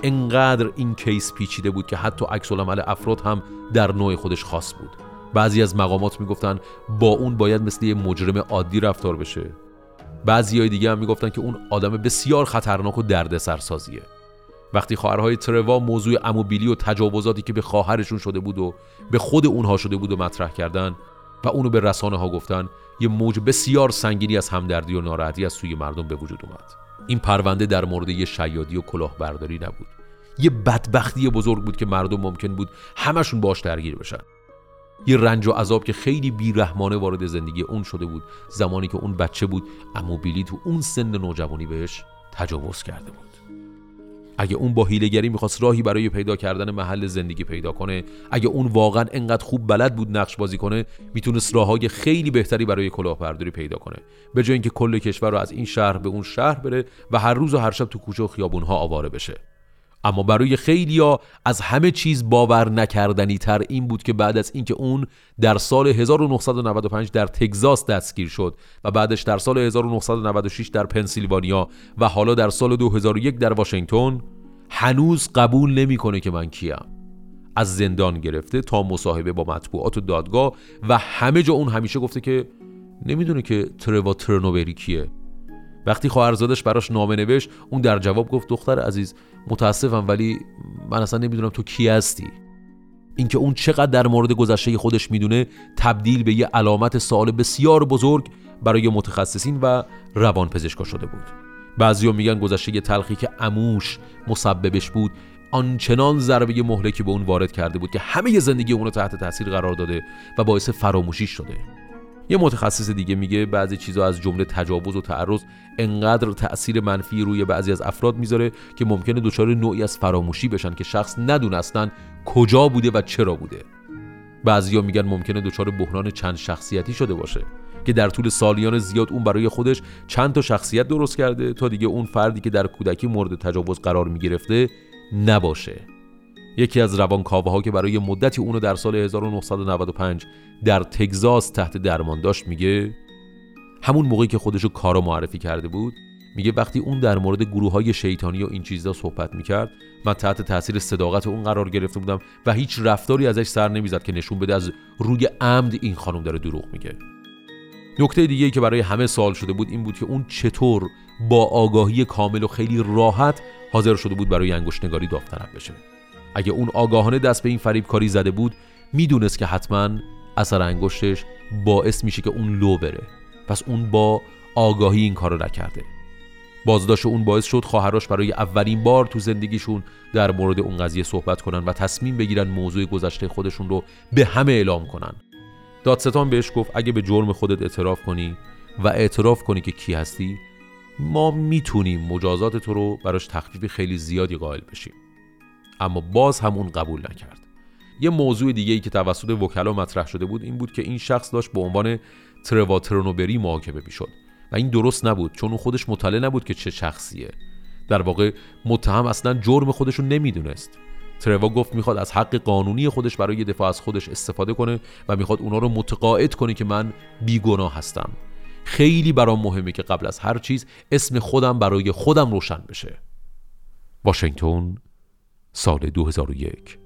انقدر این کیس پیچیده بود که حتی عکس افراد هم در نوع خودش خاص بود. بعضی از مقامات می‌گفتن با اون باید مثل یه مجرم عادی رفتار بشه. بعضی های دیگه هم می‌گفتن که اون آدم بسیار خطرناک و دردسرسازیه. وقتی خواهرهای تروا موضوع اموبیلی و تجاوزاتی که به خواهرشون شده بود و به خود اونها شده بود و مطرح کردن و اونو به رسانه ها گفتن یه موج بسیار سنگینی از همدردی و ناراحتی از سوی مردم به وجود اومد. این پرونده در مورد یه شیادی و کلاهبرداری نبود. یه بدبختی بزرگ بود که مردم ممکن بود همشون باش درگیر بشن. یه رنج و عذاب که خیلی بیرحمانه وارد زندگی اون شده بود. زمانی که اون بچه بود اما بیلی تو اون سن نوجوانی بهش تجاوز کرده بود. اگه اون با هیلگری می‌خواست راهی برای پیدا کردن محل زندگی پیدا کنه اگه اون واقعا انقدر خوب بلد بود نقش بازی کنه می‌تونست راههای خیلی بهتری برای کلاهبرداری پیدا کنه. به جای اینکه کل کشور رو از این شهر به اون شهر بره و هر روز و هر شب تو کوچه و خیابونها آواره بشه. اما برای خیلیا از همه چیز باور نکردنی تر این بود که بعد از اینکه اون در سال 1995 در تگزاس دستگیر شد و بعدش در سال 1996 در پنسیلوانیا و حالا در سال 2001 در واشنگتن هنوز قبول نمی‌کنه که من کیم. از زندان گرفته تا مصاحبه با مطبوعات و دادگاه و همه جا اون همیشه گفته که نمی‌دونه که تروا ترنوبری کیه. وقتی خواهرزادش براش نامه نوشت اون در جواب گفت دختر عزیز متاسفم ولی من اصلا نمی‌دونم تو کی هستی. اینکه اون چقدر در مورد گذشته خودش می‌دونه تبدیل به یه علامت سوال بسیار بزرگ برای متخصصین و روانپزشکا شده بود. بعضیا میگن گذشته تلخی که اموش مسببش بود. آنچنان ضربه مهلکی به اون وارد کرده بود که همه زندگی اون رو تحت تاثیر قرار داده و باعث فراموشی شده. یه متخصص دیگه میگه بعضی چیزها از جمله تجاوز و تعرض انقدر تاثیر منفی روی بعضی از افراد می‌ذاره که ممکنه دچار نوعی از فراموشی بشن که شخص ندونستن کجا بوده و چرا بوده. بعضیا میگن ممکنه دچار بحران چند شخصیتی شده باشه که در طول سالیان زیاد اون برای خودش چند تا شخصیت درست کرده تا دیگه اون فردی که در کودکی مورد تجاوز قرار می‌گرفته نباشه. یکی از روانکاوه ها که برای مدتی اونو در سال 1995 در تگزاس تحت درمان داشت میگه همون موقعی که خودشو کارا معرفی کرده بود میگه وقتی اون در مورد گروه های شیطانی و این چیزا صحبت می‌کرد من تحت تاثیر صداقت اون قرار گرفته بودم و هیچ رفتاری ازش سر نمی‌زد که نشون بده از روی عمد این خانم داره دروغ میگه. نکته دیگه که برای همه سال شده بود این بود که اون چطور با آگاهی کامل و خیلی راحت حاضر شده بود برای انگشت نگاری داوطلب بشه. اگه اون آگاهانه دست به این فریب کاری زده بود می‌دونست که حتما اثر انگشتش باعث میشه که اون لو بره. پس اون با آگاهی این کارو نکرده. بازداشت اون باعث شد خواهرش برای اولین بار تو زندگیشون در مورد اون قضیه صحبت کنن و تصمیم بگیرن موضوع گذشته خودشون رو به همه اعلام کنن. دادستان بهش گفت اگه به جرم خودت اعتراف کنی و اعتراف کنی که کی هستی ما می‌تونیم مجازات تو رو براش تخفیف خیلی زیادی قائل بشیم. اما باز هم اون قبول نکرد. یه موضوع دیگه ای که توسط وکلا مطرح شده بود این بود که این شخص داشت به عنوان ترواترونوبری محاکمه می‌شد و این درست نبود چون اون خودش مطلع نبود که چه شخصیه. در واقع متهم اصلا جرم خودش رو نمی‌دونست. تروا گفت می‌خواد از حق قانونی خودش برای دفاع از خودش استفاده کنه و می‌خواد اونا رو متقاعد کنه که من بیگناه هستم. خیلی برام مهمه که قبل از هر چیز اسم خودم برای خودم روشن بشه. واشنگتن سال 2001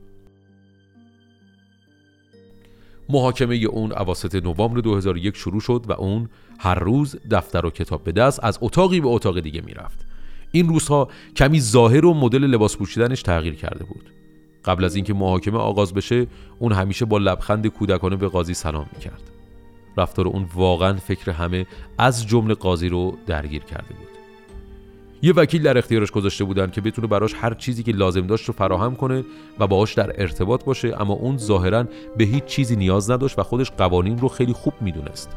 محاکمه اون اواسط نوامبر 2001 شروع شد و اون هر روز دفتر و کتاب به دست از اتاقی به اتاق دیگه می‌رفت. این روزها کمی ظاهر و مدل لباس پوشیدنش تغییر کرده بود. قبل از اینکه محاکمه آغاز بشه اون همیشه با لبخند کودکانه به قاضی سلام می‌کرد. رفتار اون واقعا فکر همه از جمله قاضی رو درگیر کرده بود. یه وکیل در اختیارش گذاشته بودن که بتونه براش هر چیزی که لازم داشت رو فراهم کنه و باهاش در ارتباط باشه اما اون ظاهرا به هیچ چیزی نیاز نداشت و خودش قوانین رو خیلی خوب می‌دونست.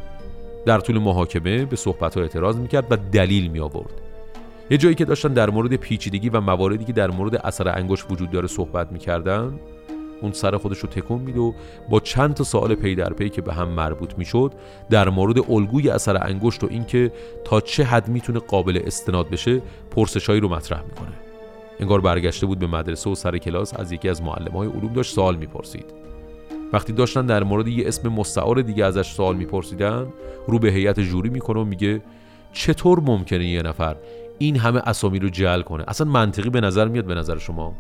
در طول محاکمه به صحبت ها اعتراض می‌کرد و دلیل می آورد یه جایی که داشتن در مورد پیچیدگی و مواردی که در مورد اثر انگشت وجود داره صحبت می‌کردن اون سر خودش رو تکون میده و با چند تا سوال پی در پی که به هم مربوط می‌شد در مورد الگوی اثر انگشت و اینکه تا چه حد می‌تونه قابل استناد بشه پرسشایی رو مطرح می‌کنه. انگار برگشته بود به مدرسه و سر کلاس از یکی از های علوم داشت سوال می‌پرسید. وقتی داشتن در مورد یه اسم مستعار دیگه ازش سوال میپرسیدن رو به هیئت ژوری می‌کنه و میگه چطور ممکنه یه نفر این همه اسامی رو جعل کنه؟ اصلا منطقی به نظر میاد به نظر شما؟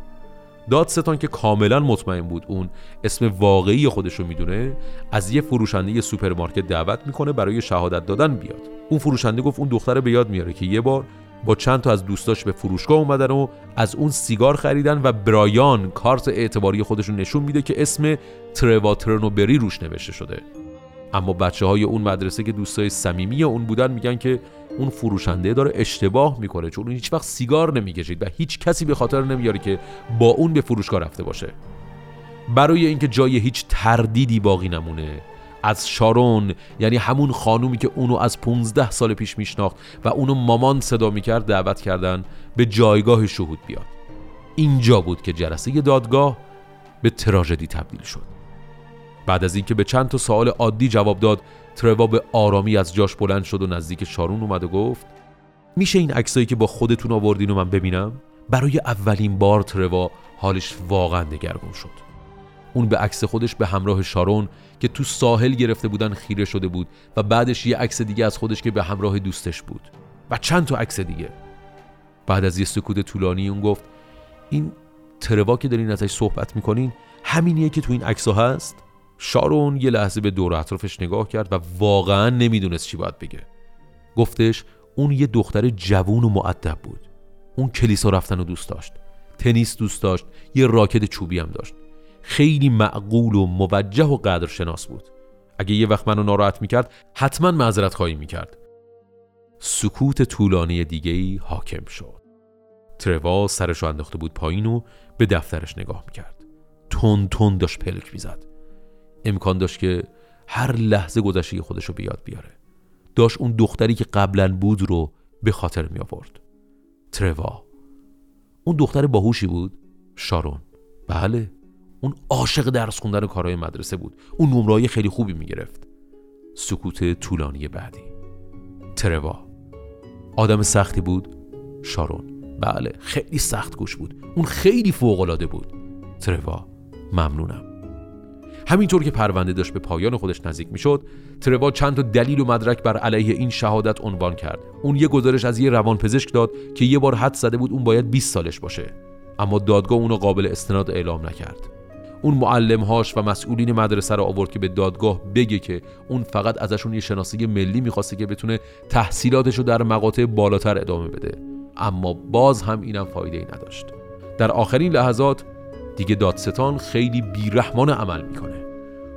دادستان که کاملا مطمئن بود. اون اسم واقعی خودش رو می‌دونه. از یه فروشنده سوپرمارکت دعوت می‌کنه برای شهادت دادن بیاد. اون فروشنده گفت اون دختر به یاد میاره که یه بار با چند تا از دوستاش به فروشگاه اومدن و از اون سیگار خریدن و برایان کارت اعتباری خودش رو نشون میده که اسم ترواترنوبری روش نوشته شده. اما بچه های اون مدرسه که دوستای صمیمی اون بودن میگن که اون فروشنده داره اشتباه می‌کنه چون اون هیچ وقت سیگار نمی‌کشید و هیچ کسی به خاطر نمیاره که با اون به فروشگاه رفته باشه. برای اینکه جای هیچ تردیدی باقی نمونه از شارون یعنی همون خانومی که اونو از 15 سال پیش میشناخت و اونو مامان صدا می‌کرد دعوت کردن به جایگاه شهود بیاد. اینجا بود که جلسه دادگاه به تراژدی تبدیل شد. بعد از اینکه به چند تا سوال عادی جواب داد تروا به آرامی از جاش بلند شد و نزدیک شارون اومد و گفت میشه این عکسایی که با خودتون آوردین و من ببینم؟ برای اولین بار تروا حالش واقعا دگرگون شد. اون به عکس خودش به همراه شارون که تو ساحل گرفته بودن خیره شده بود و بعدش یه عکس دیگه از خودش که به همراه دوستش بود. و چند تا عکس دیگه. بعد از یه سکوت طولانی اون گفت این تروا که دارین ازش صحبت می‌کنین همینیه که تو این عکس هست؟ شارون یه لحظه به دور اطرافش نگاه کرد و واقعا نمی‌دونست چی باید بگه. گفتش اون یه دختر جوون و معدب بود. اون کلیسا رفتن رو دوست داشت. تنیس دوست داشت یه راکت چوبی هم داشت. خیلی معقول و موجه و قدرشناس بود. اگه یه وقت منو ناراحت می‌کرد حتما معذرت خواهی می‌کرد. سکوت طولانی دیگه ای حاکم شد. تروا سرش انداخته بود پایین و به دفترش نگاه می‌کرد. تون تون داشت پلک می‌زد. امکان داشت که هر لحظه گذشته خودش رو بیاد بیاره. داشت اون دختری که قبلا بود رو به خاطر می آورد. تروا. اون دختر باهوشی بود؟ شارون. بله. اون عاشق درس خوندن و کارهای مدرسه بود. اون نمرای خیلی خوبی می‌گرفت سکوت طولانی بعدی. تروا. آدم سختی بود؟ شارون. بله خیلی سخت گوش بود. اون خیلی فوقالعاده بود. تروا. ممنونم. همینطور که پرونده داشت به پایان خودش نزدیک می‌شد تروا چند تا دلیل و مدرک بر علیه این شهادت عنوان کرد. اون یه گزارش از یه روانپزشک داد که یه بار حد زده بود اون باید 20 سالش باشه. اما دادگاه اونو قابل استناد اعلام نکرد. اون معلمهاش و مسئولین مدرسه رو آورد که به دادگاه بگه که اون فقط ازشون یه شناسی ملی می‌خواسته که بتونه تحصیلاتش رو در مقاطع بالاتر ادامه بده. اما باز هم اینم فایده ای نداشت. در آخرین لحظات دیگه دادستان خیلی بیرحمان عمل می‌کنه.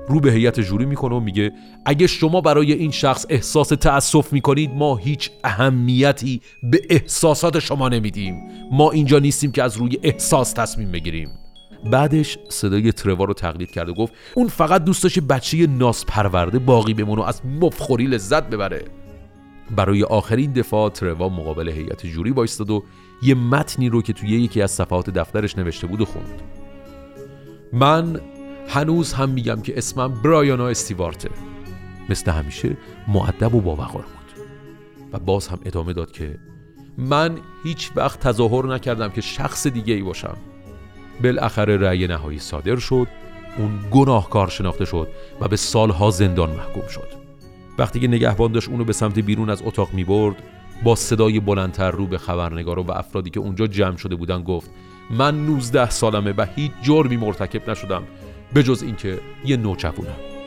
رو به هیئت جوری می‌کنه و میگه اگه شما برای این شخص احساس تأسف می‌کنید ما هیچ اهمیتی به احساسات شما نمیدیم. ما اینجا نیستیم که از روی احساس تصمیم بگیریم. بعدش صدای تروا رو تقلید کرد و گفت اون فقط دوست داشت بچه ناس پرورده باقی بمونه از مفخوری لذت ببره. برای آخرین دفاع تروا مقابل هیئت جوری وایستاد و یه متنی رو که توی یکی از صفحات دفترش نوشته بود و خوند. من هنوز هم میگم که اسمم برایانا استیوارته. مثل همیشه معدب و باوقار بود. و باز هم ادامه داد که من هیچ وقت تظاهر نکردم که شخص دیگه ای باشم. بالاخره رأی نهایی صادر شد اون گناهکار شناخته شد و به سالها زندان محکوم شد. وقتی که نگهبان داشت اونو به سمت بیرون از اتاق می برد با صدای بلندتر رو به خبرنگارا و افرادی که اونجا جمع شده بودن گفت من 19 سالمه و هیچ جرمی مرتکب نشدم به جز اینکه یه نوچفونم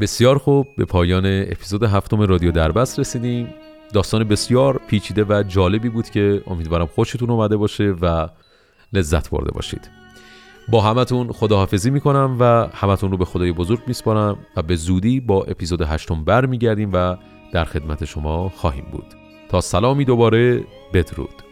بسیار خوب به پایان اپیزود هفتم رادیو دربست رسیدیم. داستان بسیار پیچیده و جالبی بود که امیدوارم خوشتون اومده باشه و لذت برده باشید. با همتون خداحافظی می‌کنم و همتون رو به خدای بزرگ میسپارم و به زودی با اپیزود هشتم بر میگردیم و در خدمت شما خواهیم بود. تا سلامی دوباره بدرود.